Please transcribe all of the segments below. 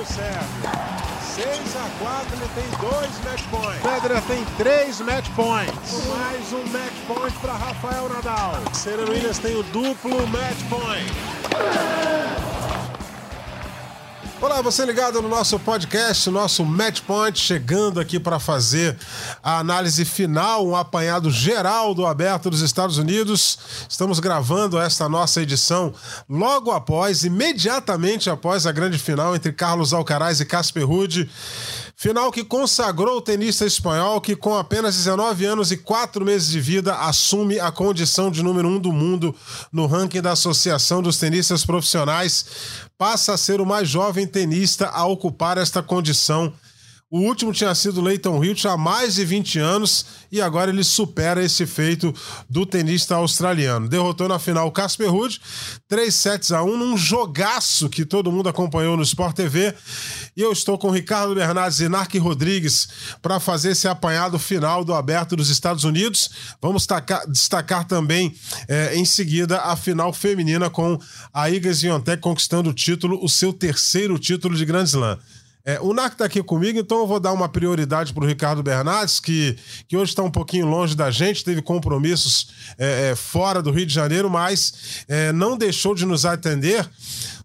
o Sérgio. 6 a 4 ele tem dois match points. Federer tem três match points. Mais um match point para Rafael Nadal. Serena Williams tem o duplo match point. Olá, você ligado no nosso podcast, nosso Match Point, chegando aqui para fazer a análise final, um apanhado geral do Aberto dos Estados Unidos. Estamos gravando esta nossa edição logo após, imediatamente após a grande final entre Carlos Alcaraz e Casper Ruud. Final que consagrou o tenista espanhol que, com apenas 19 anos e 4 meses de vida, assume a condição de número 1 um do mundo no ranking da Associação dos Tenistas Profissionais. Passa a ser o mais jovem tenista a ocupar esta condição o último tinha sido Leighton Hewitt há mais de 20 anos e agora ele supera esse feito do tenista australiano. Derrotou na final Casper Ruud, 3 sets a 1 num jogaço que todo mundo acompanhou no Sport TV. E eu estou com Ricardo Bernardes e Narc Rodrigues para fazer esse apanhado final do Aberto dos Estados Unidos. Vamos tacar, destacar também é, em seguida a final feminina com a Iga Swiatek conquistando o título, o seu terceiro título de Grand Slam. É, o NAC está aqui comigo, então eu vou dar uma prioridade para o Ricardo Bernardes, que, que hoje está um pouquinho longe da gente, teve compromissos é, é, fora do Rio de Janeiro, mas é, não deixou de nos atender.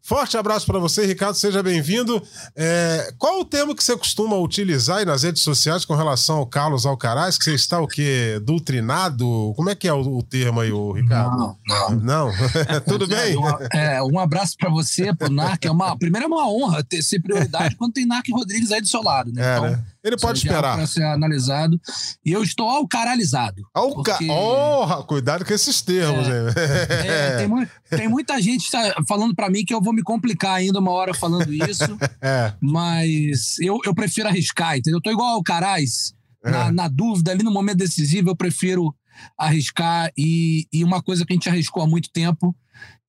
Forte abraço para você, Ricardo, seja bem-vindo. É, qual o termo que você costuma utilizar aí nas redes sociais com relação ao Carlos Alcaraz? Que você está o quê? Doutrinado? Como é que é o, o termo aí, o Ricardo? Não, não. Não? Tudo bem? É, um abraço para você, pro NARC. É uma, primeiro é uma honra ter ser prioridade quando tem NARC Rodrigues aí do seu lado, né? É, então, né? Ele pode esperar. Para ser analisado. E eu estou alcaralizado. Alca... Porque... Oh, cuidado com esses termos, é, é, tem, mu tem, muita gente tá falando para mim que eu vou me complicar ainda uma hora falando isso. é. Mas eu, eu prefiro arriscar, entendeu? Eu tô igual ao Caraz. Na, é. na, dúvida, ali no momento decisivo, eu prefiro arriscar. E, e uma coisa que a gente arriscou há muito tempo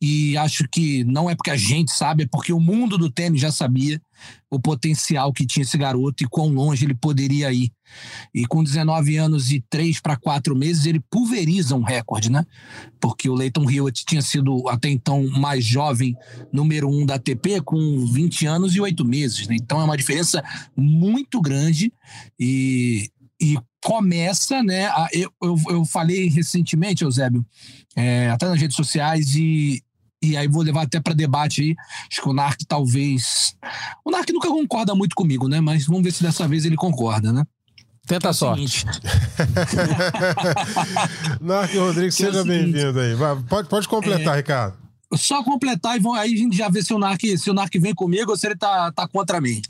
e acho que não é porque a gente sabe, é porque o mundo do tênis já sabia o potencial que tinha esse garoto e quão longe ele poderia ir. E com 19 anos e 3 para 4 meses, ele pulveriza um recorde, né? Porque o Leighton Hewitt tinha sido até então mais jovem, número 1 um da ATP, com 20 anos e 8 meses, né? Então é uma diferença muito grande e, e começa, né? Eu, eu, eu, falei recentemente, Eusébio, é, até nas redes sociais, e, e aí vou levar até para debate aí. Acho que o Narc talvez. O Narc nunca concorda muito comigo, né? Mas vamos ver se dessa vez ele concorda, né? Tenta é a sorte. Narc Rodrigues, que seja é bem-vindo aí. Vai, pode, pode completar, é, Ricardo. Só completar e vão, aí a gente já vê se o Narc, se o Narc vem comigo ou se ele tá, tá contra mim.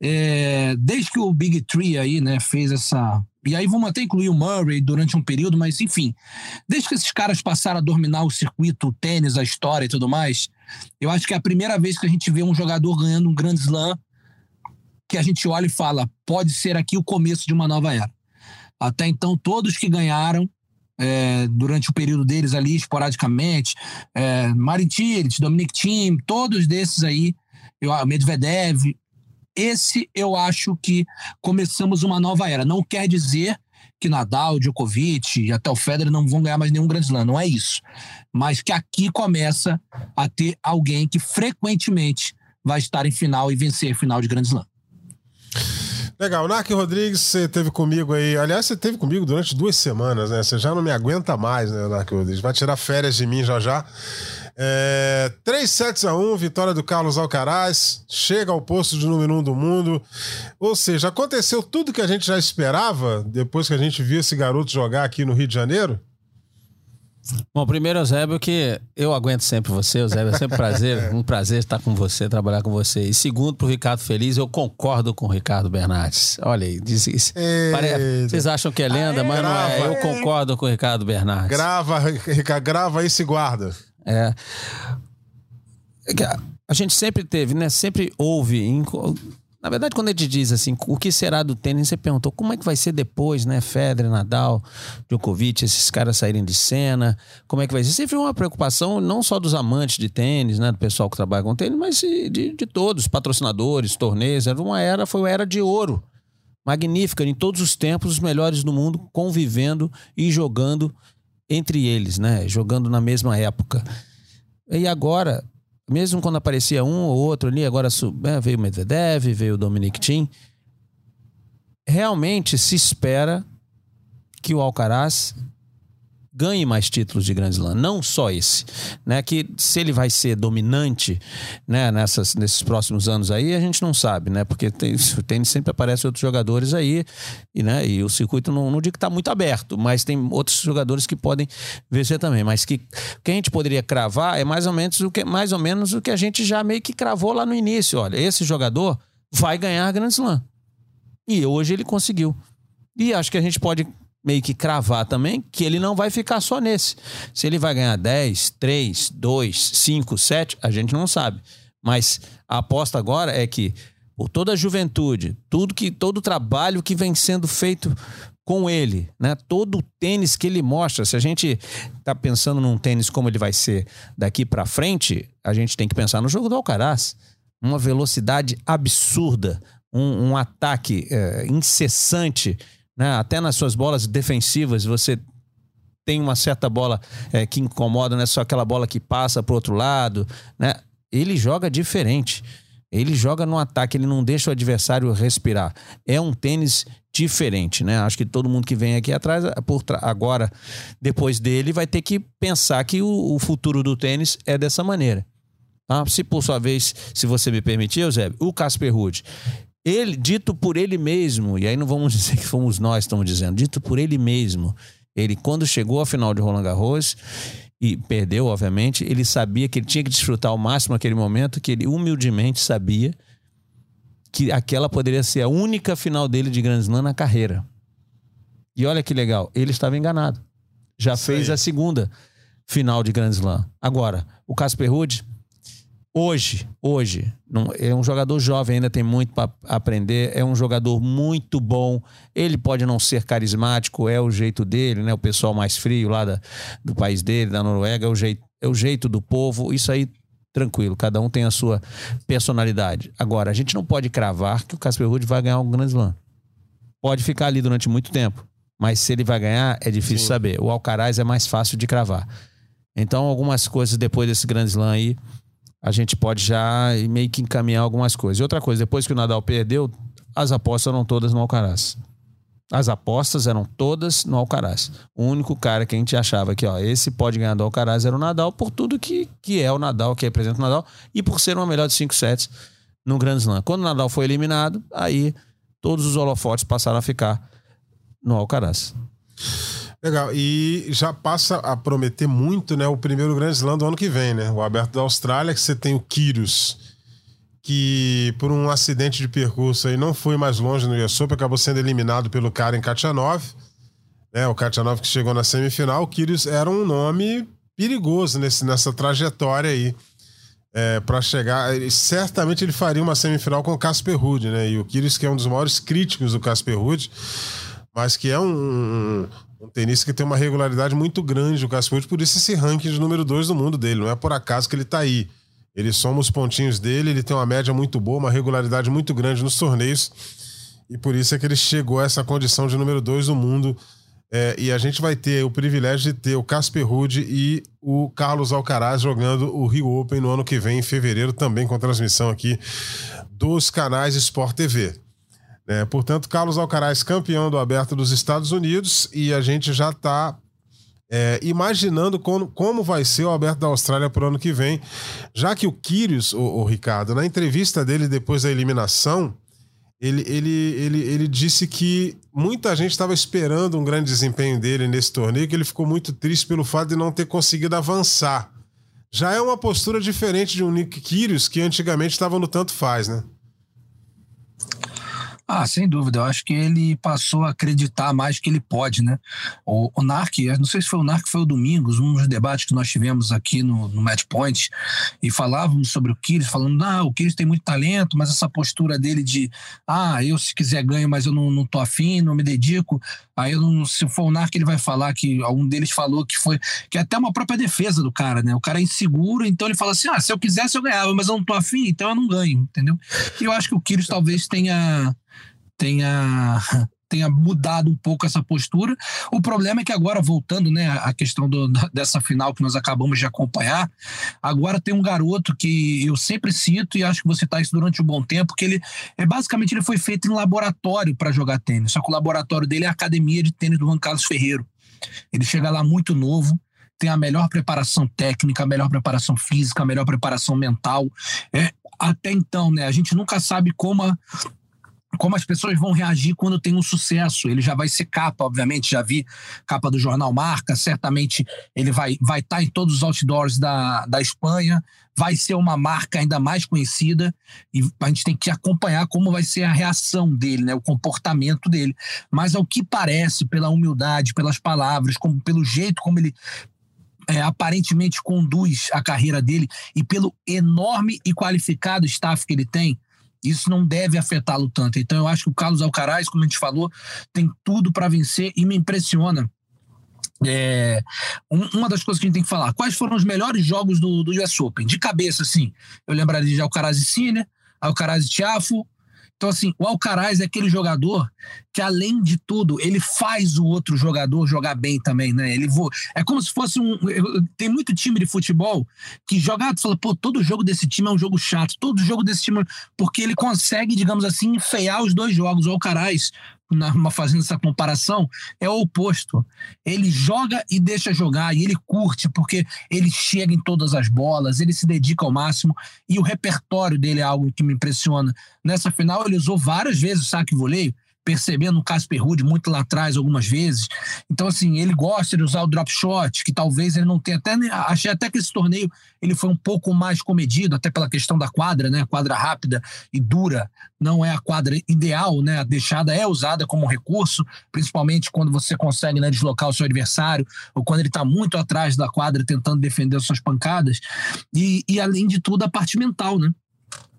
É, desde que o Big Tree aí, né, fez essa. E aí vamos até incluir o Murray durante um período, mas enfim. Desde que esses caras passaram a dominar o circuito, o tênis, a história e tudo mais, eu acho que é a primeira vez que a gente vê um jogador ganhando um Grand Slam que a gente olha e fala: pode ser aqui o começo de uma nova era. Até então, todos que ganharam é, durante o período deles ali, esporadicamente, é, Marin Dominic Thiem, todos desses aí, eu, Medvedev, esse eu acho que começamos uma nova era. Não quer dizer que Nadal, Djokovic e até o Federer não vão ganhar mais nenhum Grand Slam, não é isso. Mas que aqui começa a ter alguém que frequentemente vai estar em final e vencer final de Grand Slam. Legal, Narc Rodrigues, você teve comigo aí. Aliás, você teve comigo durante duas semanas, né? Você já não me aguenta mais, né, Narc Rodrigues? Vai tirar férias de mim já já. É, 3 sets a 1, vitória do Carlos Alcaraz, chega ao posto de número 1 um do mundo. Ou seja, aconteceu tudo que a gente já esperava depois que a gente viu esse garoto jogar aqui no Rio de Janeiro? Bom, primeiro, Eusébio, que eu aguento sempre você, Eusébio, é sempre um prazer, um prazer estar com você, trabalhar com você. E segundo, para o Ricardo Feliz, eu concordo com o Ricardo Bernardes. Olha aí, diz isso. Vocês acham que é lenda, Aê, mas não é. Eu concordo com o Ricardo Bernardes. Grava, Ricardo, grava e se guarda. É. A gente sempre teve, né? Sempre houve na verdade, quando ele diz assim, o que será do tênis, você perguntou como é que vai ser depois, né? Federer, Nadal, Djokovic, esses caras saírem de cena, como é que vai ser? Sempre uma preocupação não só dos amantes de tênis, né? Do pessoal que trabalha com tênis, mas de, de todos, patrocinadores, torneios. Era uma era, foi uma era de ouro. Magnífica, em todos os tempos, os melhores do mundo convivendo e jogando entre eles, né? Jogando na mesma época. E agora, mesmo quando aparecia um ou outro ali, agora né, veio o Medvedev, veio o Dominic Thiem, realmente se espera que o Alcaraz ganhe mais títulos de Grand Slam, não só esse, né? Que se ele vai ser dominante, né? Nessas, nesses próximos anos aí, a gente não sabe, né? Porque tem, o tênis sempre aparece outros jogadores aí, e, né? E o circuito não, não digo que está muito aberto, mas tem outros jogadores que podem vencer também. Mas que, que a gente poderia cravar é mais ou menos o que mais ou menos o que a gente já meio que cravou lá no início. Olha, esse jogador vai ganhar Grand Slam. E hoje ele conseguiu. E acho que a gente pode meio que cravar também que ele não vai ficar só nesse. Se ele vai ganhar 10, 3, 2, 5, 7, a gente não sabe. Mas a aposta agora é que por toda a juventude, tudo que todo o trabalho que vem sendo feito com ele, né? Todo o tênis que ele mostra, se a gente tá pensando num tênis como ele vai ser daqui para frente, a gente tem que pensar no jogo do Alcaraz, uma velocidade absurda, um, um ataque é, incessante né? Até nas suas bolas defensivas, você tem uma certa bola é, que incomoda, não é só aquela bola que passa para outro lado, né? Ele joga diferente. Ele joga no ataque, ele não deixa o adversário respirar. É um tênis diferente, né? Acho que todo mundo que vem aqui atrás, por agora, depois dele, vai ter que pensar que o, o futuro do tênis é dessa maneira. Tá? Se por sua vez, se você me permitir, Eusébio, o Casper Ruud, ele, dito por ele mesmo, e aí não vamos dizer que fomos nós estamos dizendo, dito por ele mesmo, ele quando chegou à final de Roland Garros e perdeu, obviamente, ele sabia que ele tinha que desfrutar ao máximo aquele momento, que ele humildemente sabia que aquela poderia ser a única final dele de Grand Slam na carreira. E olha que legal, ele estava enganado. Já fez a segunda final de Grand Slam. Agora, o Casper Ruud Hoje, hoje, não, é um jogador jovem, ainda tem muito para aprender. É um jogador muito bom. Ele pode não ser carismático, é o jeito dele, né? O pessoal mais frio lá da, do país dele, da Noruega, é o, jeito, é o jeito do povo. Isso aí, tranquilo, cada um tem a sua personalidade. Agora, a gente não pode cravar que o Casper Ruud vai ganhar um Grand Slam. Pode ficar ali durante muito tempo, mas se ele vai ganhar, é difícil Sim. saber. O Alcaraz é mais fácil de cravar. Então, algumas coisas depois desse Grand Slam aí a gente pode já meio que encaminhar algumas coisas. E outra coisa, depois que o Nadal perdeu, as apostas eram todas no Alcaraz. As apostas eram todas no Alcaraz. O único cara que a gente achava que, ó, esse pode ganhar do Alcaraz era o Nadal, por tudo que, que é o Nadal, que representa o Nadal, e por ser uma melhor de cinco sets no Grand Slam. Quando o Nadal foi eliminado, aí todos os holofotes passaram a ficar no Alcaraz. Legal. E já passa a prometer muito, né? O primeiro Grand Slam do ano que vem, né? O Aberto da Austrália, que você tem o Kyrgios, que por um acidente de percurso aí não foi mais longe no US acabou sendo eliminado pelo Karen Kachanov. Né? O Kachanov que chegou na semifinal. O Kyrgios era um nome perigoso nesse, nessa trajetória aí. É, para chegar, certamente ele faria uma semifinal com o Casper Ruud, né? E o Kyrgios que é um dos maiores críticos do Casper Ruud, mas que é um, um tenista que tem uma regularidade muito grande, o Casper por isso esse ranking de número 2 do mundo dele. Não é por acaso que ele tá aí. Ele soma os pontinhos dele, ele tem uma média muito boa, uma regularidade muito grande nos torneios. E por isso é que ele chegou a essa condição de número 2 do mundo. É, e a gente vai ter o privilégio de ter o Casper Ruud e o Carlos Alcaraz jogando o Rio Open no ano que vem, em fevereiro, também com transmissão aqui dos canais Sport TV. É, portanto, Carlos Alcaraz campeão do Aberto dos Estados Unidos e a gente já está é, imaginando como, como vai ser o Aberto da Austrália para o ano que vem, já que o Kyrgios, o, o Ricardo, na entrevista dele depois da eliminação, ele, ele, ele, ele disse que muita gente estava esperando um grande desempenho dele nesse torneio, que ele ficou muito triste pelo fato de não ter conseguido avançar. Já é uma postura diferente de um Nick Kyrgios, que antigamente estava no tanto faz, né? Ah, sem dúvida. Eu acho que ele passou a acreditar mais que ele pode, né? O, o NARC, não sei se foi o NARC, foi o Domingos, um dos debates que nós tivemos aqui no, no Match Point, e falávamos sobre o Kyrgios, falando, ah, o Kyrgios tem muito talento, mas essa postura dele de, ah, eu se quiser ganho, mas eu não, não tô afim, não me dedico. Aí, não, se for o NARC, ele vai falar que algum deles falou que foi, que é até uma própria defesa do cara, né? O cara é inseguro, então ele fala assim, ah, se eu quisesse eu ganhava, mas eu não tô afim, então eu não ganho, entendeu? E eu acho que o Kyrgios talvez tenha tenha tenha mudado um pouco essa postura. O problema é que agora, voltando né, à questão do, dessa final que nós acabamos de acompanhar, agora tem um garoto que eu sempre cito e acho que você está isso durante um bom tempo, que ele é basicamente ele foi feito em laboratório para jogar tênis. Só que o laboratório dele é a academia de tênis do Juan Carlos Ferreiro. Ele chega lá muito novo, tem a melhor preparação técnica, a melhor preparação física, a melhor preparação mental. É, até então, né? A gente nunca sabe como a, como as pessoas vão reagir quando tem um sucesso. Ele já vai ser capa, obviamente, já vi capa do jornal Marca, certamente ele vai vai estar tá em todos os outdoors da, da Espanha, vai ser uma marca ainda mais conhecida e a gente tem que acompanhar como vai ser a reação dele, né, o comportamento dele. Mas ao que parece, pela humildade, pelas palavras, como pelo jeito como ele é, aparentemente conduz a carreira dele e pelo enorme e qualificado staff que ele tem, isso não deve afetá-lo tanto. Então eu acho que o Carlos Alcaraz, como a gente falou, tem tudo para vencer e me impressiona. É, uma das coisas que a gente tem que falar, quais foram os melhores jogos do, do US Open? De cabeça, assim, eu lembraria de Alcaraz e Sinner, Alcaraz e Tiafo, então, assim, o Alcaraz é aquele jogador que, além de tudo, ele faz o outro jogador jogar bem também, né? Ele vo... É como se fosse um. Tem muito time de futebol que joga, tu fala, pô, todo jogo desse time é um jogo chato, todo jogo desse time. Porque ele consegue, digamos assim, enfeiar os dois jogos. O Alcaraz na, fazendo essa comparação, é o oposto. Ele joga e deixa jogar, e ele curte, porque ele chega em todas as bolas, ele se dedica ao máximo, e o repertório dele é algo que me impressiona. Nessa final, ele usou várias vezes o saque e voleio, percebendo o Casper Ruud muito lá atrás algumas vezes. Então, assim, ele gosta de usar o drop shot, que talvez ele não tenha até. Achei até que esse torneio ele foi um pouco mais comedido, até pela questão da quadra, né? A quadra rápida e dura não é a quadra ideal, né? A deixada é usada como recurso, principalmente quando você consegue né, deslocar o seu adversário, ou quando ele está muito atrás da quadra tentando defender suas pancadas. E, e além de tudo, a parte mental, né?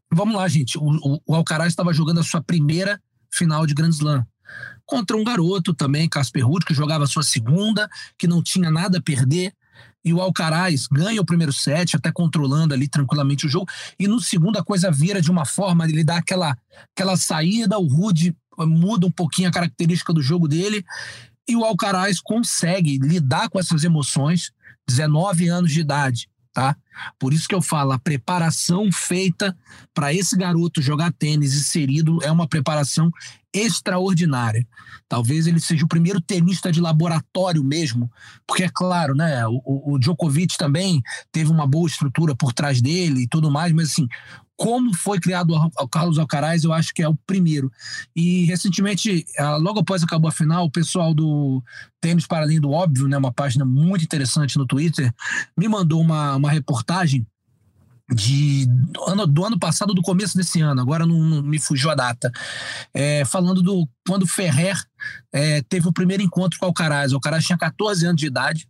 Vamos lá, gente. O, o, o Alcaraz estava jogando a sua primeira final de Grand Slam. Contra um garoto também, Casper Ruud, que jogava sua segunda, que não tinha nada a perder. E o Alcaraz ganha o primeiro set, até controlando ali tranquilamente o jogo. E no segundo a coisa vira de uma forma, ele dá aquela, aquela saída, o Rude muda um pouquinho a característica do jogo dele. E o Alcaraz consegue lidar com essas emoções, 19 anos de idade tá? Por isso que eu falo, a preparação feita para esse garoto jogar tênis ser ídolo é uma preparação extraordinária. Talvez ele seja o primeiro tenista de laboratório mesmo, porque é claro, né? O, o Djokovic também teve uma boa estrutura por trás dele e tudo mais, mas assim, como foi criado o Carlos Alcaraz, eu acho que é o primeiro. E recentemente, logo após acabou a final, o pessoal do Tênis para Além do Óbvio, né, uma página muito interessante no Twitter, me mandou uma, uma reportagem de do ano, do ano passado, do começo desse ano, agora não, não me fugiu a data, é, falando do quando Ferrer é, teve o primeiro encontro com o Alcaraz. O Alcaraz tinha 14 anos de idade,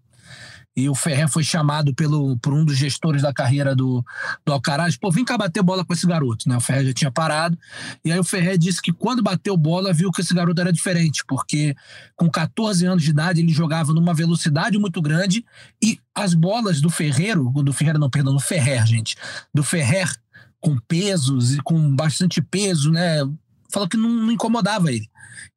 e o Ferrer foi chamado pelo, por um dos gestores da carreira do, do Alcaraz, pô, vem cá bater bola com esse garoto, né? O Ferrer já tinha parado, e aí o Ferrer disse que quando bateu bola viu que esse garoto era diferente, porque com 14 anos de idade ele jogava numa velocidade muito grande e as bolas do Ferreiro, do Ferreira não, perdão, do Ferrer, gente, do Ferrer com pesos e com bastante peso, né? Falou que não, não incomodava ele.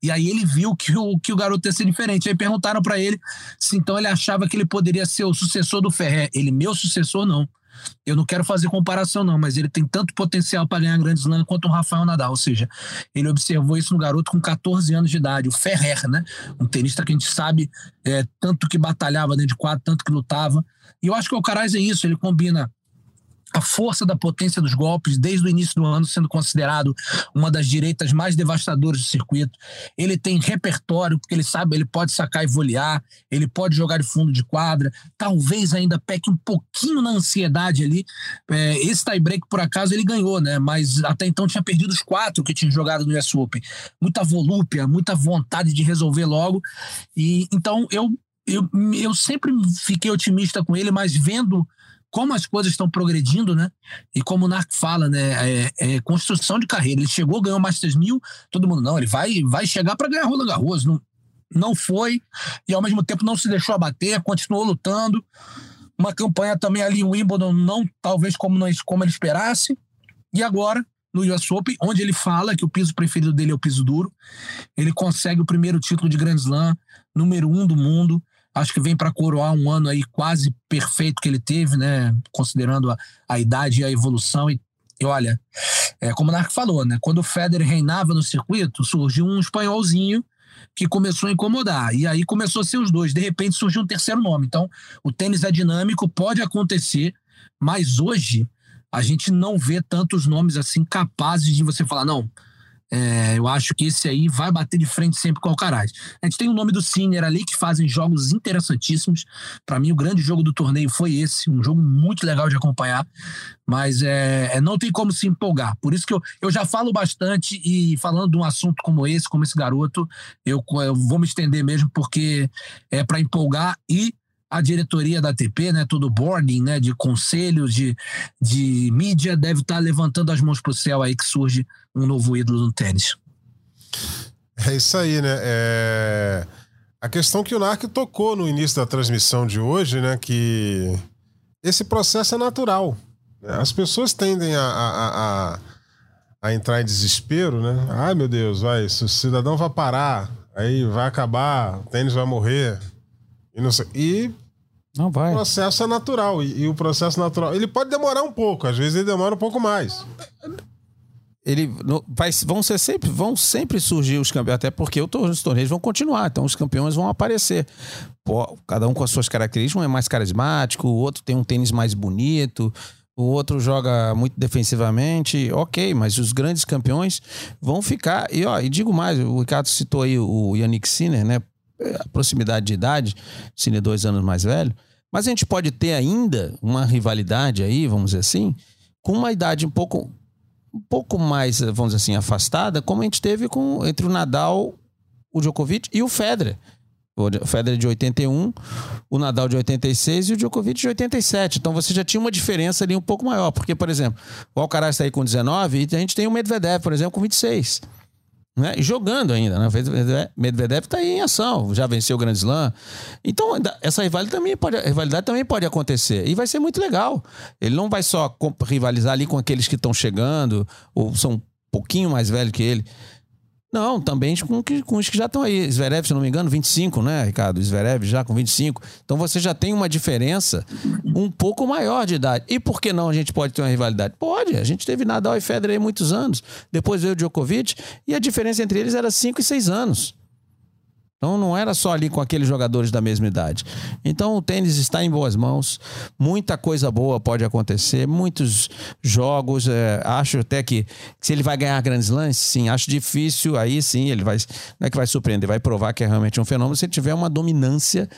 E aí ele viu que o, que o garoto ia ser diferente. Aí perguntaram para ele se então ele achava que ele poderia ser o sucessor do Ferrer. Ele, meu sucessor, não. Eu não quero fazer comparação, não, mas ele tem tanto potencial para ganhar Grand Slam quanto o Rafael Nadal. Ou seja, ele observou isso no garoto com 14 anos de idade, o Ferrer, né? Um tenista que a gente sabe é, tanto que batalhava dentro de quadro, tanto que lutava. E eu acho que o Alcaraz é isso, ele combina a força da potência dos golpes, desde o início do ano, sendo considerado uma das direitas mais devastadoras do circuito. Ele tem repertório, porque ele sabe, ele pode sacar e volear, ele pode jogar de fundo de quadra, talvez ainda peque um pouquinho na ansiedade ali. É, esse tie-break, por acaso, ele ganhou, né? Mas até então tinha perdido os quatro que tinha jogado no US Open. Muita volúpia, muita vontade de resolver logo. E então eu, eu, eu sempre fiquei otimista com ele, mas vendo como as coisas estão progredindo, né? E como o Narc fala, né? É, é, construção de carreira. Ele chegou, ganhou Masters 1000, todo mundo, não, ele vai, vai chegar para ganhar Roland Garros. Não, não foi, e ao mesmo tempo não se deixou abater, continuou lutando. Uma campanha também ali em Wimbledon, não talvez como, não, como ele esperasse. E agora no US Open, onde ele fala que o piso preferido dele é o piso duro. Ele consegue o primeiro título de Grand Slam, número um do mundo. Acho que vem para coroar um ano aí quase perfeito que ele teve, né? Considerando a, a idade e a evolução. E, e olha, é, como o Narco falou, né? Quando o Federer reinava no circuito, surgiu um espanholzinho que começou a incomodar. E aí começou a ser os dois. De repente surgiu um terceiro nome. Então, o tênis é dinâmico, pode acontecer, mas hoje a gente não vê tantos nomes assim capazes de você falar, não, é, eu acho que esse aí vai bater de frente sempre com o Alcaraz. A gente tem o nome do Sinner ali, que fazem jogos interessantíssimos. Para mim, o grande jogo do torneio foi esse, um jogo muito legal de acompanhar. Mas é, é, não tem como se empolgar. Por isso que eu, eu já falo bastante e falando de um assunto como esse, como esse garoto, eu, eu vou me estender mesmo, porque é para empolgar e a diretoria da ATP, né, todo o boarding, né, de conselhos, de, de mídia, deve estar tá levantando as mãos para o céu aí que surge um novo ídolo no tênis. É isso aí, né? É... A questão que o Narc tocou no início da transmissão de hoje, né, que esse processo é natural. Né? As pessoas tendem a, a, a, a entrar em desespero, né? Ai, meu Deus, vai, o cidadão vai parar, aí vai acabar, o tênis vai morrer, e não sei. E não vai. O processo é natural. E, e, o processo natural. Ele pode demorar um pouco, às vezes ele demora um pouco mais. Ele vai, vão ser sempre, vão sempre surgir os campeões, até porque os torneios vão continuar, então os campeões vão aparecer. Pô, cada um com as suas características, um é mais carismático, o outro tem um tênis mais bonito, o outro joga muito defensivamente, ok, mas os grandes campeões vão ficar. E ó, e digo mais, o Ricardo citou aí o Yannick Sinner, né? A proximidade de idade, Cine dois anos mais velho, mas a gente pode ter ainda uma rivalidade aí, vamos dizer assim, com uma idade um pouco, um pouco mais, vamos dizer assim, afastada, como a gente teve com, entre o Nadal, o Djokovic e o Federer. O Federer de 81, o Nadal de 86 e o Djokovic de 87. Então você já tinha uma diferença ali um pouco maior. Porque, por exemplo, o Alcaraz está aí com 19 e a gente tem o Medvedev, por exemplo, com 26 né? Jogando ainda, né? Medvedev está em ação, já venceu o Grand Slam. Então, essa rivalidade também, pode, rivalidade também pode acontecer. E vai ser muito legal. Ele não vai só rivalizar ali com aqueles que estão chegando, ou são um pouquinho mais velhos que ele. Não, também com, com os que já estão aí. Zverev, se não me engano, 25, né, Ricardo? Zverev já com 25. Então você já tem uma diferença um pouco maior de idade. E por que não a gente pode ter uma rivalidade? Pode. A gente teve Nadal e Federer aí muitos anos. Depois veio o Djokovic e a diferença entre eles era 5 e 6 anos. Então não era só ali com aqueles jogadores da mesma idade. Então o tênis está em boas mãos, muita coisa boa pode acontecer, muitos jogos. É, acho até que se ele vai ganhar grandes lances, sim, acho difícil. Aí sim, ele vai. Não é que vai surpreender, vai provar que é realmente um fenômeno se ele tiver uma dominância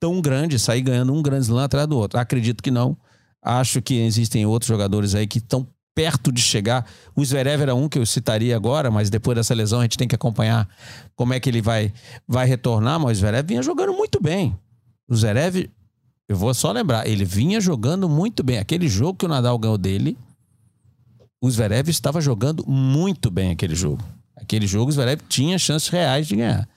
tão grande, sair ganhando um grande slam atrás do outro. Acredito que não. Acho que existem outros jogadores aí que estão perto de chegar. O Zverev era um que eu citaria agora, mas depois dessa lesão a gente tem que acompanhar como é que ele vai, vai retornar. Mas o Zverev vinha jogando muito bem. O Zverev, eu vou só lembrar, ele vinha jogando muito bem. Aquele jogo que o Nadal ganhou dele, o Zverev estava jogando muito bem aquele jogo. Aquele jogo o Zverev tinha chances reais de ganhar.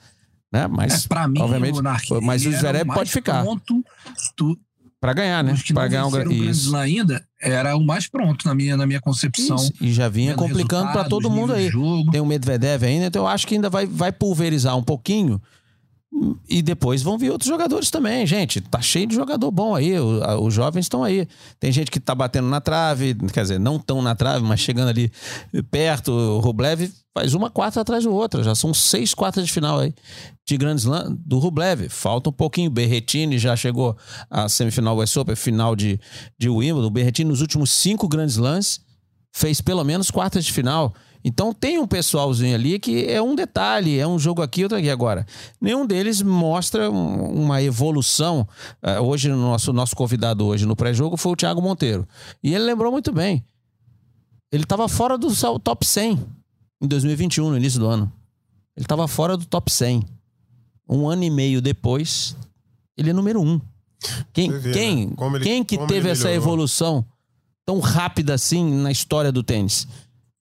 Né? Mas, é, pra mim, obviamente, mas o Zverev pode ficar. Pronto, tu, para ganhar, né? Para ganhar um isso. ainda era o mais pronto na minha, na minha concepção. Isso. E já vinha complicando para todo mundo aí. Tem o Medvedev ainda, então eu acho que ainda vai, vai pulverizar um pouquinho. E depois vão vir outros jogadores também, gente. Tá cheio de jogador bom aí. Os jovens estão aí. Tem gente que tá batendo na trave, quer dizer, não tão na trave, mas chegando ali perto. O Rublev faz uma quarta atrás da outra. Já são seis quartas de final aí de Grand Slam do Rublev. Falta um pouquinho. Berretini já chegou à semifinal West Open, final de, de Wimbledon. Berretini, nos últimos cinco Grand Slams, fez pelo menos quartas de final. Então tem um pessoalzinho ali que é um detalhe, é um jogo aqui, outro aqui. Agora, nenhum deles mostra uma evolução. Uh, hoje, no nosso, nosso convidado hoje no pré-jogo foi o Thiago Monteiro. E ele lembrou muito bem. Ele estava fora do top 100 em 2021, no início do ano. Ele estava fora do top 100. Um ano e meio depois, ele é número um. Quem, vê, quem, né? ele, quem que teve essa evolução tão rápida assim na história do tênis?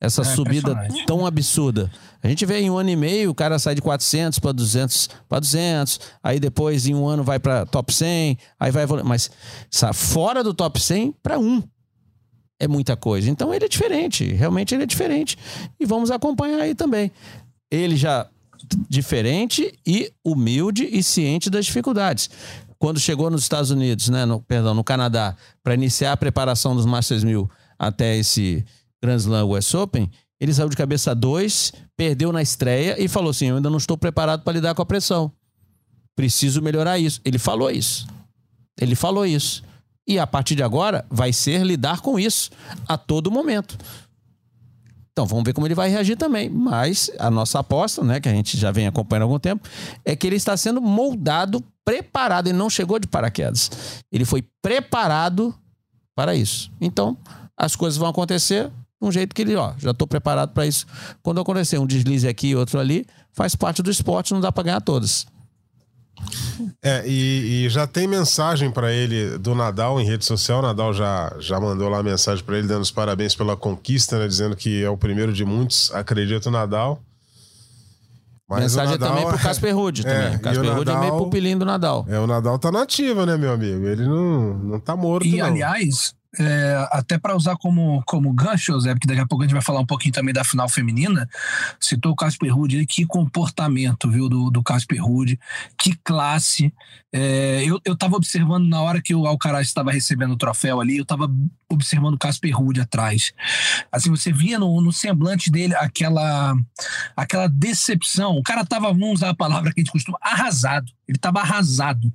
Essa é, subida tão absurda. A gente vê em um ano e meio, o cara sai de 400 para 200, para 200, aí depois em um ano vai para top 100, aí vai mas fora do top 100 para um. É muita coisa. Então ele é diferente, realmente ele é diferente. E vamos acompanhar aí também. Ele já diferente e humilde e ciente das dificuldades. Quando chegou nos Estados Unidos, né, no, perdão, no Canadá, para iniciar a preparação dos Masters 1000 até esse Grand Slam West Open, ele saiu de cabeça dois, perdeu na estreia e falou assim: Eu ainda não estou preparado para lidar com a pressão. Preciso melhorar isso. Ele falou isso. Ele falou isso. E a partir de agora vai ser lidar com isso a todo momento. Então vamos ver como ele vai reagir também. Mas a nossa aposta, né, que a gente já vem acompanhando há algum tempo, é que ele está sendo moldado, preparado. Ele não chegou de paraquedas. Ele foi preparado para isso. Então as coisas vão acontecer de um jeito que ele, ó, já estou preparado para isso. Quando acontecer um deslize aqui, outro ali, faz parte do esporte, não dá para ganhar todas. É, e, e, já tem mensagem para ele do Nadal em rede social. O Nadal já, já mandou lá mensagem para ele, dando os parabéns pela conquista, né? Dizendo que é o primeiro de muitos, acredito, Nadal. Mas mensagem Nadal, também pro Casper Ruud é, também. O Casper Ruud é meio pupilinho do Nadal. É, o Nadal tá nativa, né, meu amigo? Ele não, não tá morto, E, não. aliás, é, até para usar como, como gancho, Zé, porque daqui a pouco a gente vai falar um pouquinho também da final feminina. Citou o Casper Ruud, que comportamento, viu, do, do Casper Ruud, que classe. É, eu, eu tava observando na hora que o Alcaraz estava recebendo o troféu ali, eu tava observando o Casper Ruud atrás. Assim, você via no, no semblante dele aquela, aquela decepção. O cara tava, vamos usar a palavra que a gente costuma, arrasado. Ele tava arrasado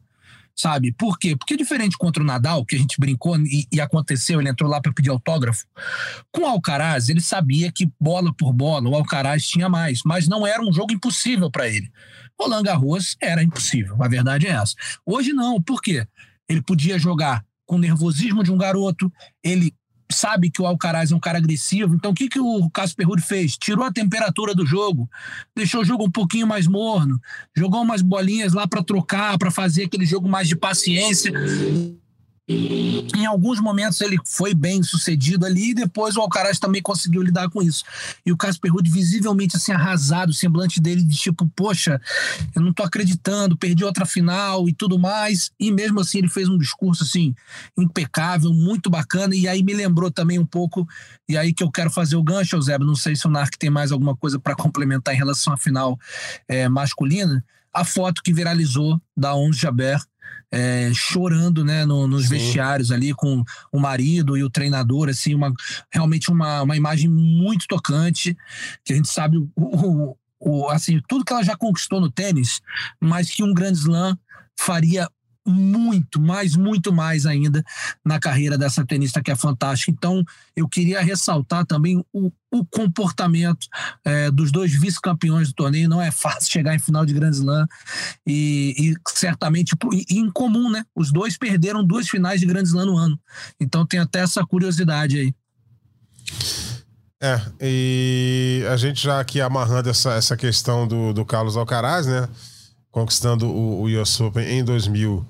sabe? Por quê? Porque diferente contra o Nadal, que a gente brincou e, e aconteceu, ele entrou lá para pedir autógrafo. Com o Alcaraz, ele sabia que bola por bola o Alcaraz tinha mais, mas não era um jogo impossível para ele. Roland Garros era impossível, a verdade é essa. Hoje não, por quê? Ele podia jogar com o nervosismo de um garoto, ele sabe que o Alcaraz é um cara agressivo. Então, o que, que o Casper Ruud fez? Tirou a temperatura do jogo, deixou o jogo um pouquinho mais morno, jogou umas bolinhas lá para trocar, para fazer aquele jogo mais de paciência. Em alguns momentos ele foi bem sucedido ali e depois o Alcaraz também conseguiu lidar com isso. E o Casper Ruud visivelmente assim arrasado, o semblante dele de tipo, poxa, eu não tô acreditando, perdi outra final e tudo mais. E mesmo assim ele fez um discurso assim impecável, muito bacana e aí me lembrou também um pouco e aí que eu quero fazer o gancho, Eusébio, não sei se o Narc tem mais alguma coisa para complementar em relação à final é, masculina, a foto que viralizou da Onze Jaber é, chorando né, no, nos Sim. vestiários ali com o marido e o treinador, assim, uma, realmente uma, uma imagem muito tocante, que a gente sabe o, o, o, assim, tudo que ela já conquistou no tênis, mas que um grande slam faria muito, mais, muito mais ainda na carreira dessa tenista que é fantástica. Então, eu queria ressaltar também o, o comportamento é, dos dois vice-campeões do torneio. Não é fácil chegar em final de Grand Slam e, e certamente e, e incomum, né? Os dois perderam duas finais de Grand Slam no ano. Então, tem até essa curiosidade aí. É, e a gente já aqui amarrando essa, essa questão do, do Carlos Alcaraz, né? Conquistando o, o US Open em 2000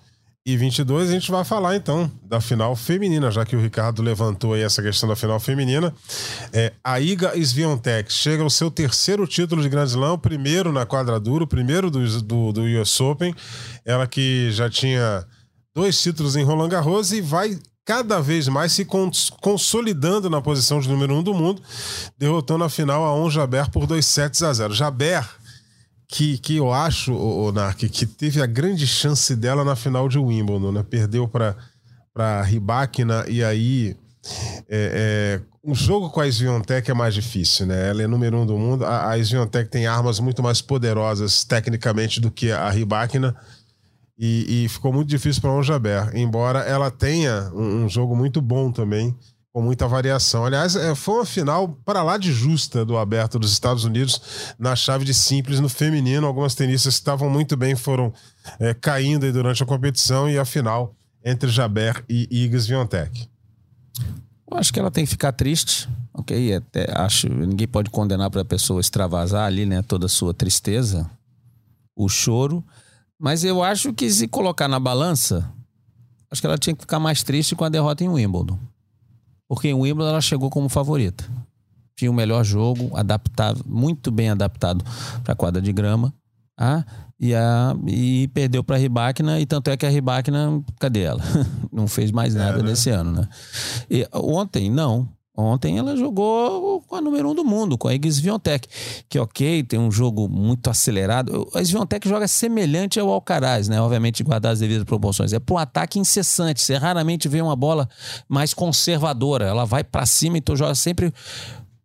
e 22 a gente vai falar então da final feminina, já que o Ricardo levantou aí essa questão da final feminina. É, a Iga Swiatek chega ao seu terceiro título de Grand Slam, primeiro na quadradura, o primeiro do, do, do US Open. Ela que já tinha dois títulos em Roland Garros e vai cada vez mais se cons consolidando na posição de número um do mundo, derrotando a final a On Jaber por 2 sets a 0. Jaber que, que eu acho, Nark, que teve a grande chance dela na final de Wimbledon, né? Perdeu para para Ribakina e aí é, é, um jogo com a Sviontek é mais difícil, né? Ela é número um do mundo. A, a Sviontek tem armas muito mais poderosas tecnicamente do que a Ribakina e, e ficou muito difícil para o Jaber, embora ela tenha um, um jogo muito bom também com muita variação. Aliás, é, foi uma final para lá de justa do aberto dos Estados Unidos na chave de simples no feminino. Algumas tenistas que estavam muito bem foram é, caindo durante a competição e a final entre Jaber e Iga Swiatek. Eu acho que ela tem que ficar triste, ok? Até acho ninguém pode condenar para a pessoa extravasar ali, né, toda a sua tristeza, o choro. Mas eu acho que se colocar na balança, acho que ela tinha que ficar mais triste com a derrota em Wimbledon. Porque em Wimbledon ela chegou como favorita. Tinha o melhor jogo, adaptado, muito bem adaptado para a quadra de grama. Ah, e, a, e perdeu para a Ribáquina, e tanto é que a Ribáquina, cadê ela? Não fez mais nada é, né? nesse ano, né? E ontem, não. Ontem ela jogou com a número um do mundo, com a Swiatek, que ok, tem um jogo muito acelerado. A Swiatek joga semelhante ao Alcaraz, né? Obviamente guardar as devidas proporções. É para um ataque incessante. Você raramente vê uma bola mais conservadora. Ela vai para cima, então joga sempre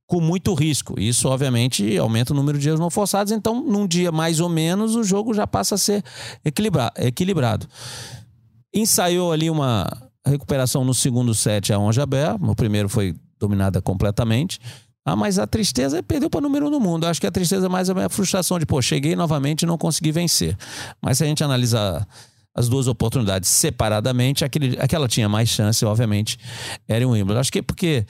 com muito risco. Isso, obviamente, aumenta o número de erros não forçados. Então, num dia mais ou menos, o jogo já passa a ser equilibrado. Ensaiou ali uma recuperação no segundo set a Onjabé. O primeiro foi dominada completamente. Ah, mas a tristeza é perdeu para o número um do mundo. Acho que a tristeza mais é a frustração de, pô, cheguei novamente e não consegui vencer. Mas se a gente analisar as duas oportunidades separadamente, aquele, aquela tinha mais chance, obviamente, era o Wimbledon. Acho que é porque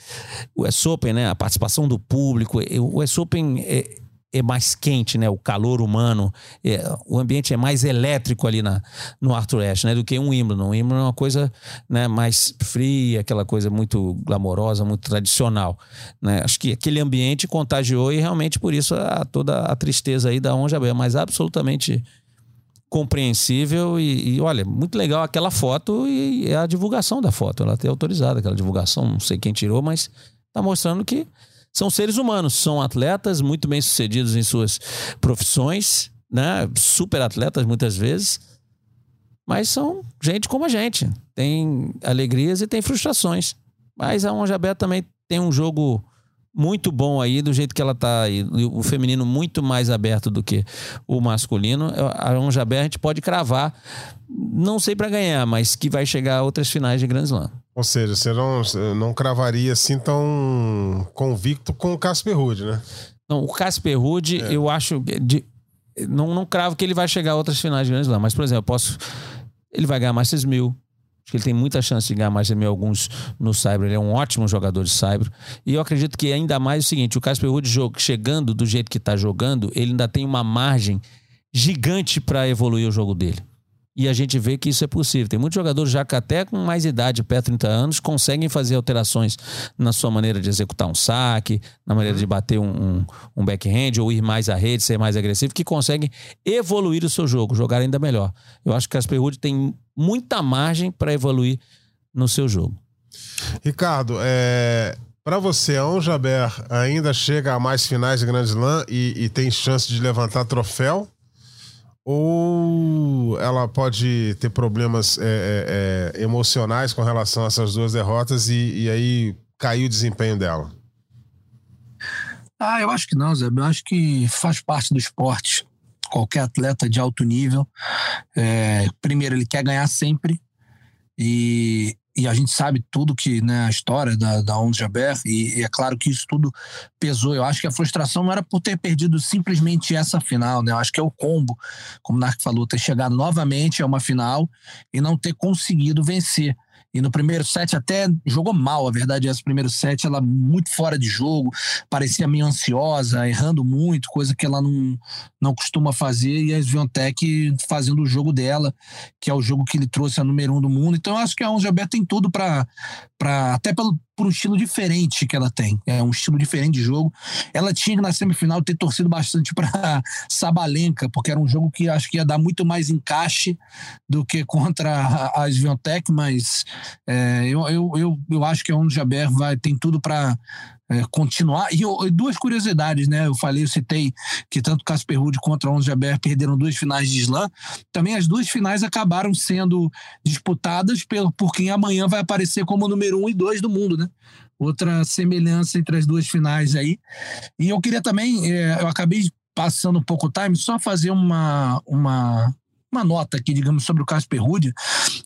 o US Open, né, a participação do público, o US Open é, é mais quente, né? O calor humano, é, o ambiente é mais elétrico ali na, no Arthur Ashe, né? Do que um Wimbledon. O Wimbledon é uma coisa né, mais fria, aquela coisa muito glamourosa, muito tradicional, né? Acho que aquele ambiente contagiou e realmente por isso a, toda a tristeza aí da Onja Bel, mas absolutamente compreensível e, e, olha, muito legal aquela foto e, e a divulgação da foto. Ela tem autorizada aquela divulgação, não sei quem tirou, mas está mostrando que são seres humanos, são atletas muito bem sucedidos em suas profissões, né? Super atletas muitas vezes, mas são gente como a gente. Tem alegrias e tem frustrações. Mas a Onjabé também tem um jogo muito bom aí, do jeito que ela tá aí. O feminino muito mais aberto do que o masculino. A Onjabé a gente pode cravar, não sei para ganhar, mas que vai chegar a outras finais de Grand Slam. Ou seja, você não, não cravaria assim tão convicto com o Casper Ruud, né? Não, o Casper Ruud, é. eu acho. De, não, não cravo que ele vai chegar a outras finais de Grand Slam, mas, por exemplo, eu posso. Ele vai ganhar Masters 1000, Acho que ele tem muita chance de ganhar mais de mil alguns no Cyber. Ele é um ótimo jogador de Cyber. E eu acredito que ainda mais é o seguinte: o Casper Ruud chegando do jeito que está jogando, ele ainda tem uma margem gigante para evoluir o jogo dele. E a gente vê que isso é possível. Tem muitos jogadores já que até com mais idade, perto de 30 anos, conseguem fazer alterações na sua maneira de executar um saque, na maneira de bater um, um, um backhand ou ir mais à rede, ser mais agressivo, que conseguem evoluir o seu jogo, jogar ainda melhor. Eu acho que o Casper tem muita margem para evoluir no seu jogo. Ricardo, é, para você, a Onjaber ainda chega a mais finais de Grand Slam e, e tem chance de levantar troféu? Ou ela pode ter problemas é, é, é, emocionais com relação a essas duas derrotas e, e aí cair o desempenho dela? Ah, eu acho que não, Zé. Eu acho que faz parte do esporte. Qualquer atleta de alto nível, é, primeiro, ele quer ganhar sempre. E e a gente sabe tudo que, né, a história da, da Onze Jaber, e, e, é claro que isso tudo pesou. Eu acho que a frustração não era por ter perdido simplesmente essa final, né? Eu acho que é o combo, como o Narc falou, ter chegado novamente a uma final e não ter conseguido vencer. E no primeiro set até jogou mal, a verdade é esse primeiro set ela muito fora de jogo, parecia meio ansiosa, errando muito, coisa que ela não, não costuma fazer, e a Sviontech fazendo o jogo dela, que é o jogo que ele trouxe a número um do mundo. Então eu acho que a Onze Aberta tem tudo para até pelo, por um estilo diferente que ela tem. É um estilo diferente de jogo. Ela tinha que na semifinal ter torcido bastante para Sabalenka, porque era um jogo que acho que ia dar muito mais encaixe do que contra a, Sviontech, mas é, eu, eu, eu, eu acho que a Ono Jaber vai, tem tudo para é, continuar. E, e, duas curiosidades, né? Eu falei, eu citei que tanto Casper Ruud contra Onze Jaber perderam duas finais de slam. Também as duas finais acabaram sendo disputadas por, por quem amanhã vai aparecer como número um e dois do mundo, né? Outra semelhança entre as duas finais aí. E eu queria também, é, eu acabei passando um pouco o time, só fazer uma, uma, uma nota aqui, digamos, sobre o Casper Ruud.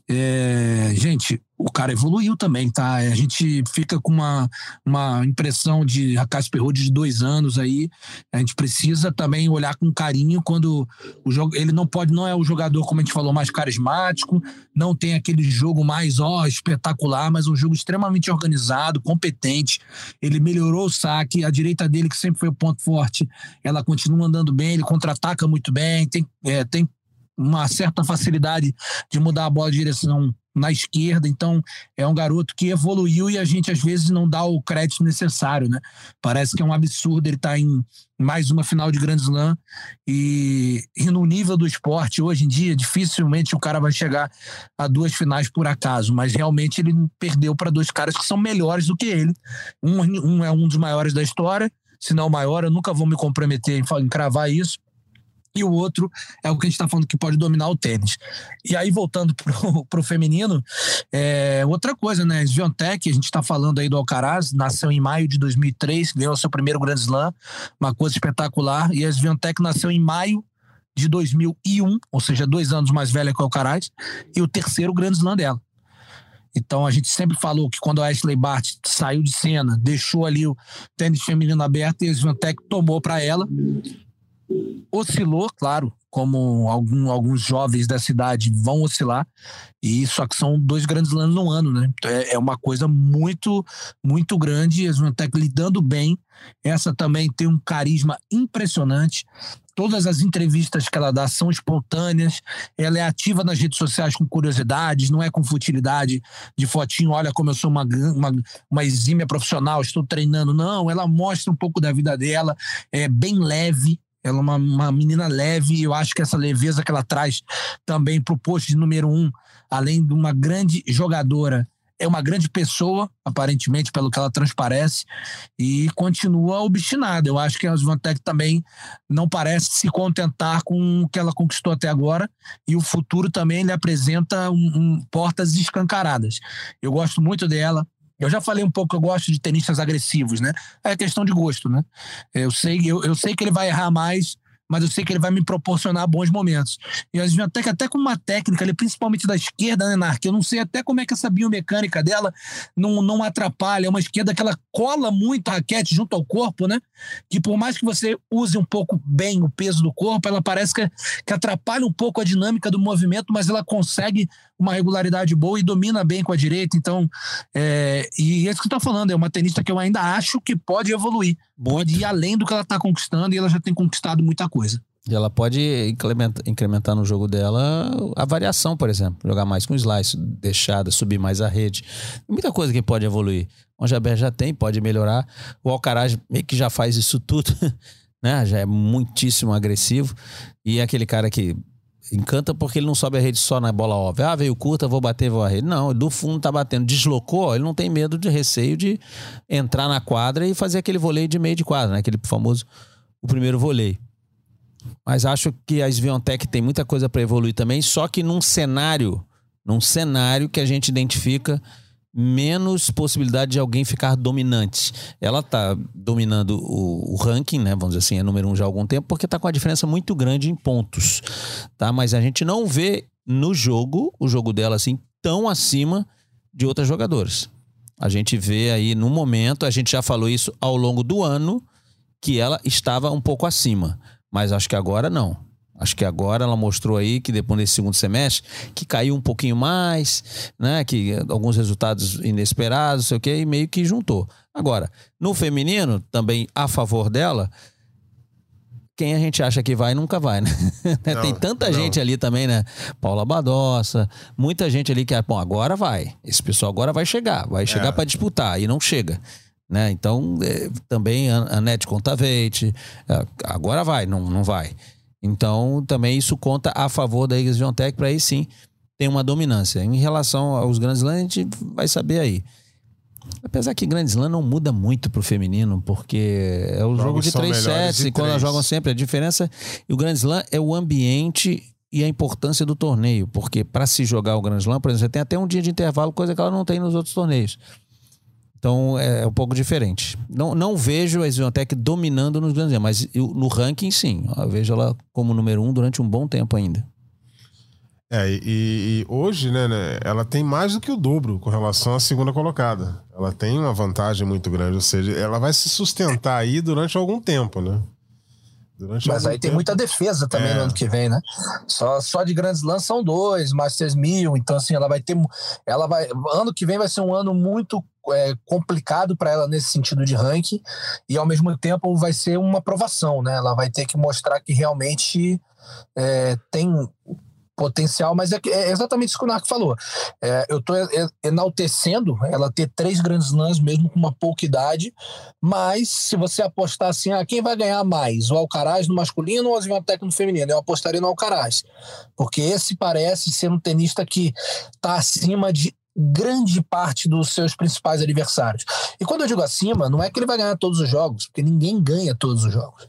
É, gente, o cara evoluiu também, tá? A gente fica com uma, uma impressão de Casper Ruud de dois anos aí. A gente precisa também olhar com carinho quando o jogo. Ele não pode, não é o jogador, como a gente falou, mais carismático, não tem aquele jogo mais ó, espetacular, mas um jogo extremamente organizado, competente. Ele melhorou o saque, a direita dele, que sempre foi o ponto forte, ela continua andando bem, ele contra-ataca muito bem, tem, é, tem uma certa facilidade de mudar a bola de direção na esquerda. Então, é um garoto que evoluiu e a gente às vezes não dá o crédito necessário, né? Parece que é um absurdo ele estar tá em mais uma final de Grand Slam e, e no nível do esporte hoje em dia dificilmente o cara vai chegar a duas finais por acaso, mas realmente ele perdeu para dois caras que são melhores do que ele. Um, um é um dos maiores da história, se não o maior, eu nunca vou me comprometer em, em cravar isso e o outro é o que a gente está falando que pode dominar o tênis. E aí, voltando para o feminino, é, outra coisa, né? Sviontek, a gente está falando aí do Alcaraz, nasceu em maio de 2003, ganhou seu primeiro Grand Slam, uma coisa espetacular. E a Sviontek nasceu em maio de 2001, ou seja, dois anos mais velha que o Alcaraz, e o terceiro Grand Slam dela. Então a gente sempre falou que quando a Ashley Bart saiu de cena, deixou ali o tênis feminino aberto e a Sviontek tomou para ela oscilou, claro, como algum, alguns jovens da cidade vão oscilar, e só que são dois grandes lances no ano, né? Então é, é uma coisa muito, muito grande, eles vão estar lidando bem. Essa também tem um carisma impressionante. Todas as entrevistas que ela dá são espontâneas. Ela é ativa nas redes sociais com curiosidades, não é com futilidade de fotinho. Olha como eu sou uma, uma, uma exímia profissional, estou treinando. Não, ela mostra um pouco da vida dela, é bem leve, ela é uma, uma menina leve, e eu acho que essa leveza que ela traz também para o posto de número um, além de uma grande jogadora, é uma grande pessoa, aparentemente, pelo que ela transparece, e continua obstinada. Eu acho que a Svantec também não parece se contentar com o que ela conquistou até agora, e o futuro também lhe apresenta um, um, portas escancaradas. Eu gosto muito dela, eu já falei um pouco que eu gosto de tenistas agressivos, né? É questão de gosto, né? Eu sei, eu, eu sei que ele vai errar mais, mas eu sei que ele vai me proporcionar bons momentos. E a Sviantec até com uma técnica ali, principalmente da esquerda, né, Narc? Eu não sei até como é que essa biomecânica dela não, não atrapalha. É uma esquerda que ela cola muito a raquete junto ao corpo, né? Que por mais que você use um pouco bem o peso do corpo, ela parece que, que atrapalha um pouco a dinâmica do movimento, mas ela consegue uma regularidade boa e domina bem com a direita. Então, é, e é isso que estou falando, é uma tenista que eu ainda acho que pode evoluir, pode ir além do que ela está conquistando e ela já tem conquistado muita coisa. E ela pode incrementar, incrementar no jogo dela a variação, por exemplo. Jogar mais com slice, deixada, subir mais a rede. Muita coisa que pode evoluir. O Jaber já tem, pode melhorar. O Alcaraz meio que já faz isso tudo, né? Já é muitíssimo agressivo. E é aquele cara que Encanta porque ele não sobe a rede só na bola óbvia. Ah, veio curta, vou bater, vou a rede. Não, do fundo tá batendo. Deslocou, ele não tem medo de receio de entrar na quadra e fazer aquele voleio de meio de quadra, né? Aquele famoso, o primeiro voleio. Mas acho que a Sviontech tem muita coisa para evoluir também, só que num cenário, num cenário que a gente identifica menos possibilidade de alguém ficar dominante. Ela está dominando o, o, ranking, né? Vamos dizer assim, é número um já há algum tempo, porque está com uma diferença muito grande em pontos, tá? Mas a gente não vê no jogo o jogo dela assim tão acima de outras jogadoras. A gente vê aí no momento, a gente já falou isso ao longo do ano, que ela estava um pouco acima, mas acho que agora não. Acho que agora ela mostrou aí que depois desse segundo semestre, que caiu um pouquinho mais, né? Que alguns resultados inesperados, sei o quê, e meio que juntou. Agora, no feminino, também a favor dela, quem a gente acha que vai nunca vai, né? Não, Tem tanta não. gente ali também, né? Paula Badossa, muita gente ali que, bom, agora vai. Esse pessoal agora vai chegar, vai chegar é. para disputar e não chega. Né? Então, é, também a Anete Contavete, é, agora vai, não, não vai. Então, também isso conta a favor da Igreja Tech para aí sim ter uma dominância. Em relação aos grandes lãs, a gente vai saber aí. Apesar que Grand Slam não muda muito pro feminino, porque é o jogo de três sets e quando elas jogam sempre. A diferença. E o Grand Slam é o ambiente e a importância do torneio, porque para se jogar o Grand Slam, por exemplo, você tem até um dia de intervalo, coisa que ela não tem nos outros torneios. Então é, é um pouco diferente. Não, não vejo a Sviontech dominando nos grandes, mas eu, no ranking sim. Eu vejo ela como número um durante um bom tempo ainda. É, e, e hoje, né, né, ela tem mais do que o dobro com relação à segunda colocada. Ela tem uma vantagem muito grande, ou seja, ela vai se sustentar aí durante algum tempo, né? Durante Mas aí tempo. tem muita defesa também é. no ano que vem, né? Só, só de grandes lãs são dois, Masters mil, então assim, ela vai ter. Ela vai. Ano que vem vai ser um ano muito é, complicado para ela nesse sentido de ranking, e ao mesmo tempo vai ser uma aprovação, né? Ela vai ter que mostrar que realmente é, tem potencial, mas é, é exatamente isso que o Narco falou. É, eu estou enaltecendo ela ter três grandes lãs, mesmo com uma pouca idade, mas se você apostar assim, ah, quem vai ganhar mais, o Alcaraz no masculino ou o Swiatek no feminino? Eu apostaria no Alcaraz, porque esse parece ser um tenista que está acima de grande parte dos seus principais adversários. E quando eu digo acima, não é que ele vai ganhar todos os jogos, porque ninguém ganha todos os jogos.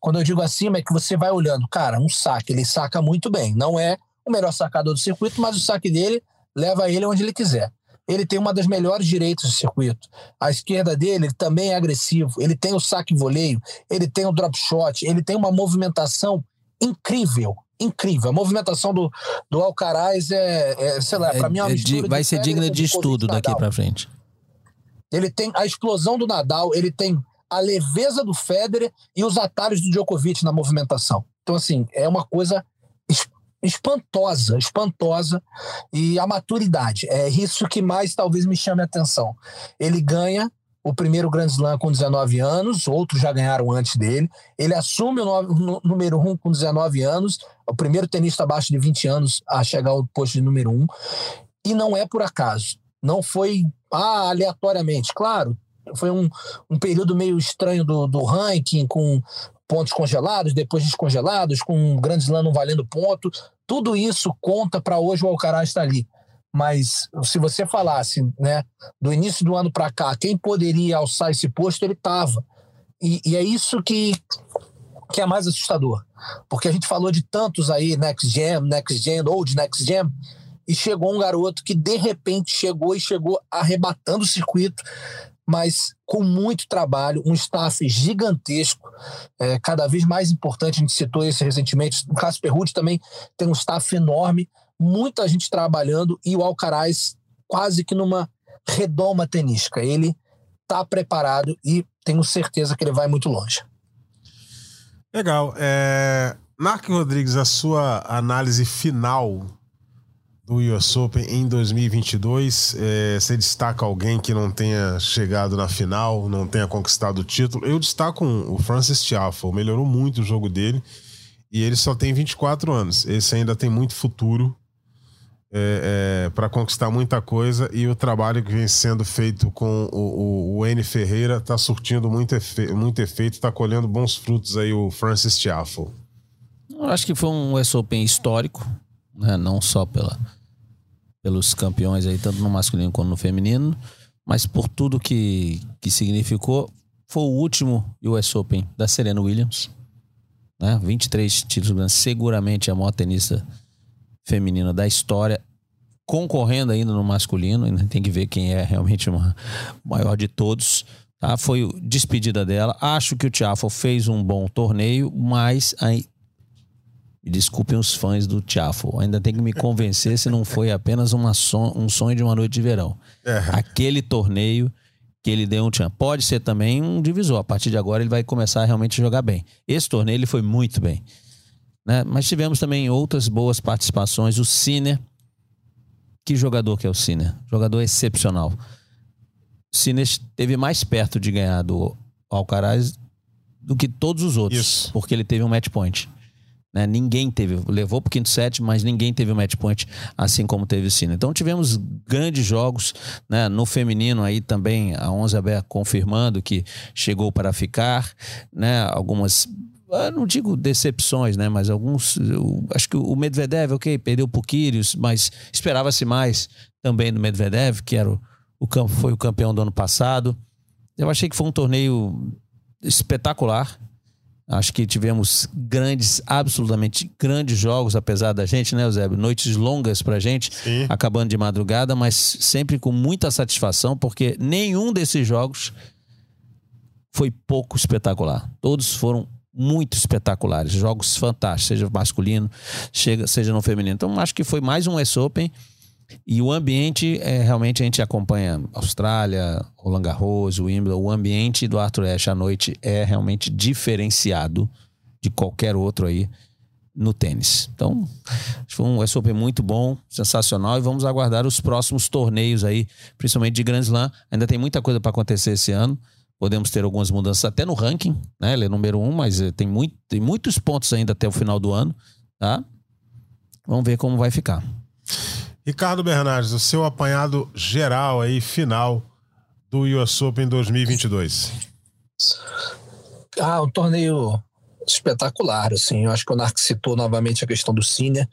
Quando eu digo acima, é que você vai olhando, cara, um saque, ele saca muito bem. Não é o melhor sacador do circuito, mas o saque dele leva ele onde ele quiser. Ele tem uma das melhores direitas do circuito. A esquerda dele também é agressivo. Ele tem o saque voleio, ele tem o drop shot, ele tem uma movimentação incrível incrível. A movimentação do, do Alcaraz é, é sei lá, para mim é uma é, Vai ser digna de estudo daqui para frente. Ele tem a explosão do Nadal, ele tem a leveza do Federer e os atalhos do Djokovic na movimentação. Então, assim, é uma coisa espantosa, espantosa. E a maturidade, é isso que mais talvez me chame a atenção. Ele ganha o primeiro Grand Slam com 19 anos, outros já ganharam antes dele. Ele assume o número 1 um com 19 anos, o primeiro tenista abaixo de 20 anos a chegar ao posto de número 1. Um, e não é por acaso. Não foi ah, aleatoriamente. Claro, foi um, um período meio estranho do, do ranking, com pontos congelados, depois descongelados, com um Grand Slam não valendo ponto. Tudo isso conta para hoje o Alcaraz estar ali mas se você falasse, né, do início do ano para cá, quem poderia alçar esse posto, ele estava. E, e, é isso que, que é mais assustador. Porque a gente falou de tantos aí, Next Gen, Next Gen, Old Next Gen, e chegou um garoto que de repente chegou e chegou arrebatando o circuito, mas com muito trabalho, um staff gigantesco, é, cada vez mais importante. A gente citou isso recentemente. O Cássio Perruti também tem um staff enorme, muita gente trabalhando e o Alcaraz quase que numa redoma tenística. Ele está preparado e tenho certeza que ele vai muito longe. Legal. É... Mark Rodrigues, a sua análise final do US Open em 2022, é, você destaca alguém que não tenha chegado na final, não tenha conquistado o título? Eu destaco um, o Francis Tiafoe, melhorou muito o jogo dele e ele só tem 24 anos. Esse ainda tem muito futuro é, é, para conquistar muita coisa e o trabalho que vem sendo feito com o, o, o N Ferreira está surtindo muito, efe, muito efeito, está colhendo bons frutos aí o Francis Tiafo. Eu acho que foi um US Open histórico, né? não só pela, pelos campeões aí, tanto no masculino quanto no feminino, mas por tudo que, que significou. Foi o último US Open da Serena Williams. Né? 23 títulos, seguramente a maior tenista feminina da história, concorrendo ainda no masculino, ainda tem que ver quem é realmente o maior de todos. Tá? Foi despedida dela. Acho que o Tiafo fez um bom torneio, mas aí, me desculpem os fãs do Tiafo. Ainda tem que me convencer se não foi apenas son um sonho de uma noite de verão. É. Aquele torneio que ele deu um tchan. Pode ser também um divisor. A partir de agora ele vai começar a realmente jogar bem. Esse torneio ele foi muito bem. Né? Mas tivemos também outras boas participações. O Cine, que jogador que é o Cine? Jogador excepcional. O Cine esteve mais perto de ganhar do Alcaraz do que todos os outros, Isso. porque ele teve um match point. Né? Ninguém teve, levou para o quinto set, mas ninguém teve o match point assim como teve o Cine. Então tivemos grandes jogos, né? No feminino aí também a 11 aberta confirmando que chegou para ficar, né? Algumas ah, não digo decepções, né? Mas alguns. Acho que o Medvedev, ok, perdeu pro Kyrgios, mas esperava-se mais também do Medvedev, que era o, o, foi o campeão do ano passado. Eu achei que foi um torneio espetacular. Acho que tivemos grandes, absolutamente grandes jogos, apesar da gente, né, Eusébio? Noites longas pra gente, Sim. acabando de madrugada, mas sempre com muita satisfação, porque nenhum desses jogos foi pouco espetacular. Todos foram muito espetaculares, jogos fantásticos, seja masculino, seja no feminino. Então, acho que foi mais um US Open. E o ambiente, é, realmente a gente acompanha Austrália, Roland Garros, Wimbledon. O ambiente do Arthur Ashe à noite é realmente diferenciado de qualquer outro aí no tênis. Então, foi um US Open muito bom, sensacional. E vamos aguardar os próximos torneios aí, principalmente de Grand Slam. Ainda tem muita coisa para acontecer esse ano. Podemos ter algumas mudanças até no ranking, né? Ele é número um, mas eh, tem, muito, tem muitos pontos ainda até o final do ano, tá? Vamos ver como vai ficar. Ricardo Bernardes, o seu apanhado geral aí, final do US Open 2022. Ah, um torneio espetacular, assim, eu acho que o Narc citou novamente a questão do Cine,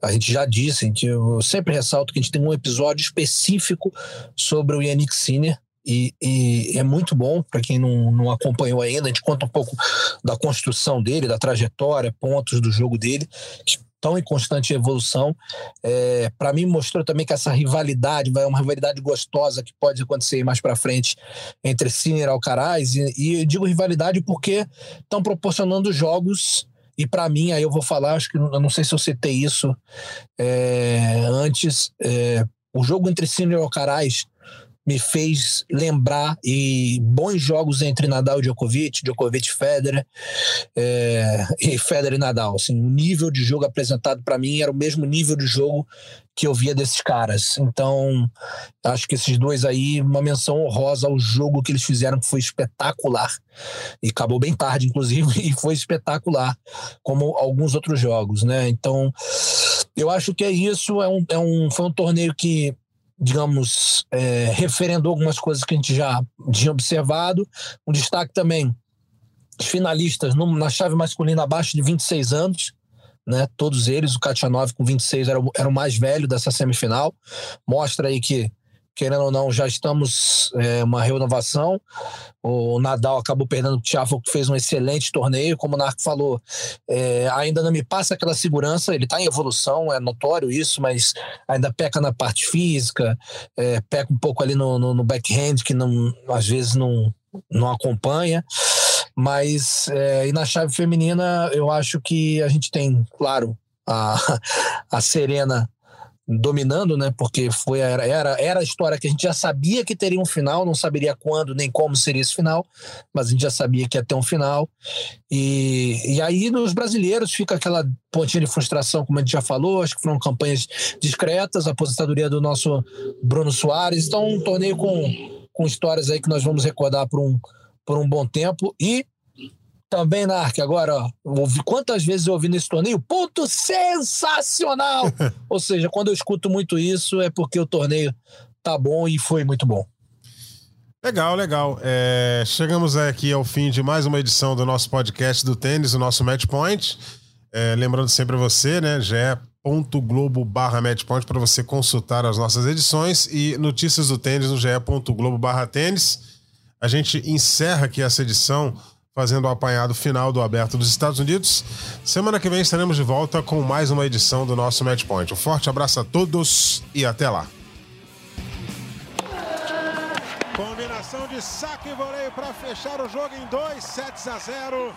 a gente já disse, que eu sempre ressalto que a gente tem um episódio específico sobre o Yannick Sinner, e, e, é muito bom para quem não, não acompanhou ainda. A gente conta um pouco da construção dele, da trajetória, pontos do jogo dele, que estão em constante evolução. É, para mim, mostrou também que essa rivalidade vai uma rivalidade gostosa que pode acontecer mais para frente entre Sinner e Alcaraz. E, e eu digo rivalidade porque estão proporcionando jogos e para mim, aí eu vou falar, acho que eu não sei se eu citei isso é, antes, é, o jogo entre Sinner e Alcaraz me fez lembrar e bons jogos entre Nadal e Djokovic, Djokovic Federer, é, e Federer e Nadal. Assim, o nível de jogo apresentado para mim era o mesmo nível de jogo que eu via desses caras. Então, acho que esses dois aí, uma menção honrosa ao jogo que eles fizeram, que foi espetacular. E acabou bem tarde, inclusive, e foi espetacular, como alguns outros jogos, né? Então, eu acho que é isso. É um, é um, foi um torneio que digamos, é, algumas coisas que a gente já tinha observado. Um destaque também, os finalistas no, na chave masculina abaixo de 26 anos, né? Todos eles, o Katianov com 26 era era o mais velho dessa semifinal. Mostra aí que querendo ou não, já estamos é, uma renovação. O Nadal acabou perdendo o Thiago, que fez um excelente torneio. Como o Narco falou, é, ainda não me passa aquela segurança. Ele está em evolução, é notório isso, mas ainda peca na parte física, é, peca um pouco ali no, no, no, backhand, que não, às vezes não, não acompanha. Mas e na chave feminina, eu acho que a gente tem, claro, a, a Serena dominando, né? Porque foi era, era, era a história que a gente já sabia que teria um final, não saberia quando nem como seria esse final, mas a gente já sabia que ia ter um final. E, e aí nos brasileiros fica aquela pontinha de frustração, como a gente já falou, acho que foram campanhas discretas, a aposentadoria do nosso Bruno Soares, então um torneio com, com histórias aí que nós vamos recordar por um, por um bom tempo e também, Narc, agora, ó, ouvi, quantas vezes eu ouvi nesse torneio? Ponto sensacional! Ou seja, quando eu escuto muito isso, é porque o torneio tá bom e foi muito bom. Legal, legal. É, chegamos aqui ao fim de mais uma edição do nosso podcast do tênis, o nosso Match Point. É, lembrando sempre você, né, ge.globo barra matchpoint para você consultar as nossas edições e notícias do tênis no ge.globo barra tênis. A gente encerra aqui essa edição fazendo o apanhado final do Aberto dos Estados Unidos. Semana que vem estaremos de volta com mais uma edição do nosso Match Point. Um forte abraço a todos e até lá. Combinação de saque e voleio para fechar o jogo em 2 sets a 0.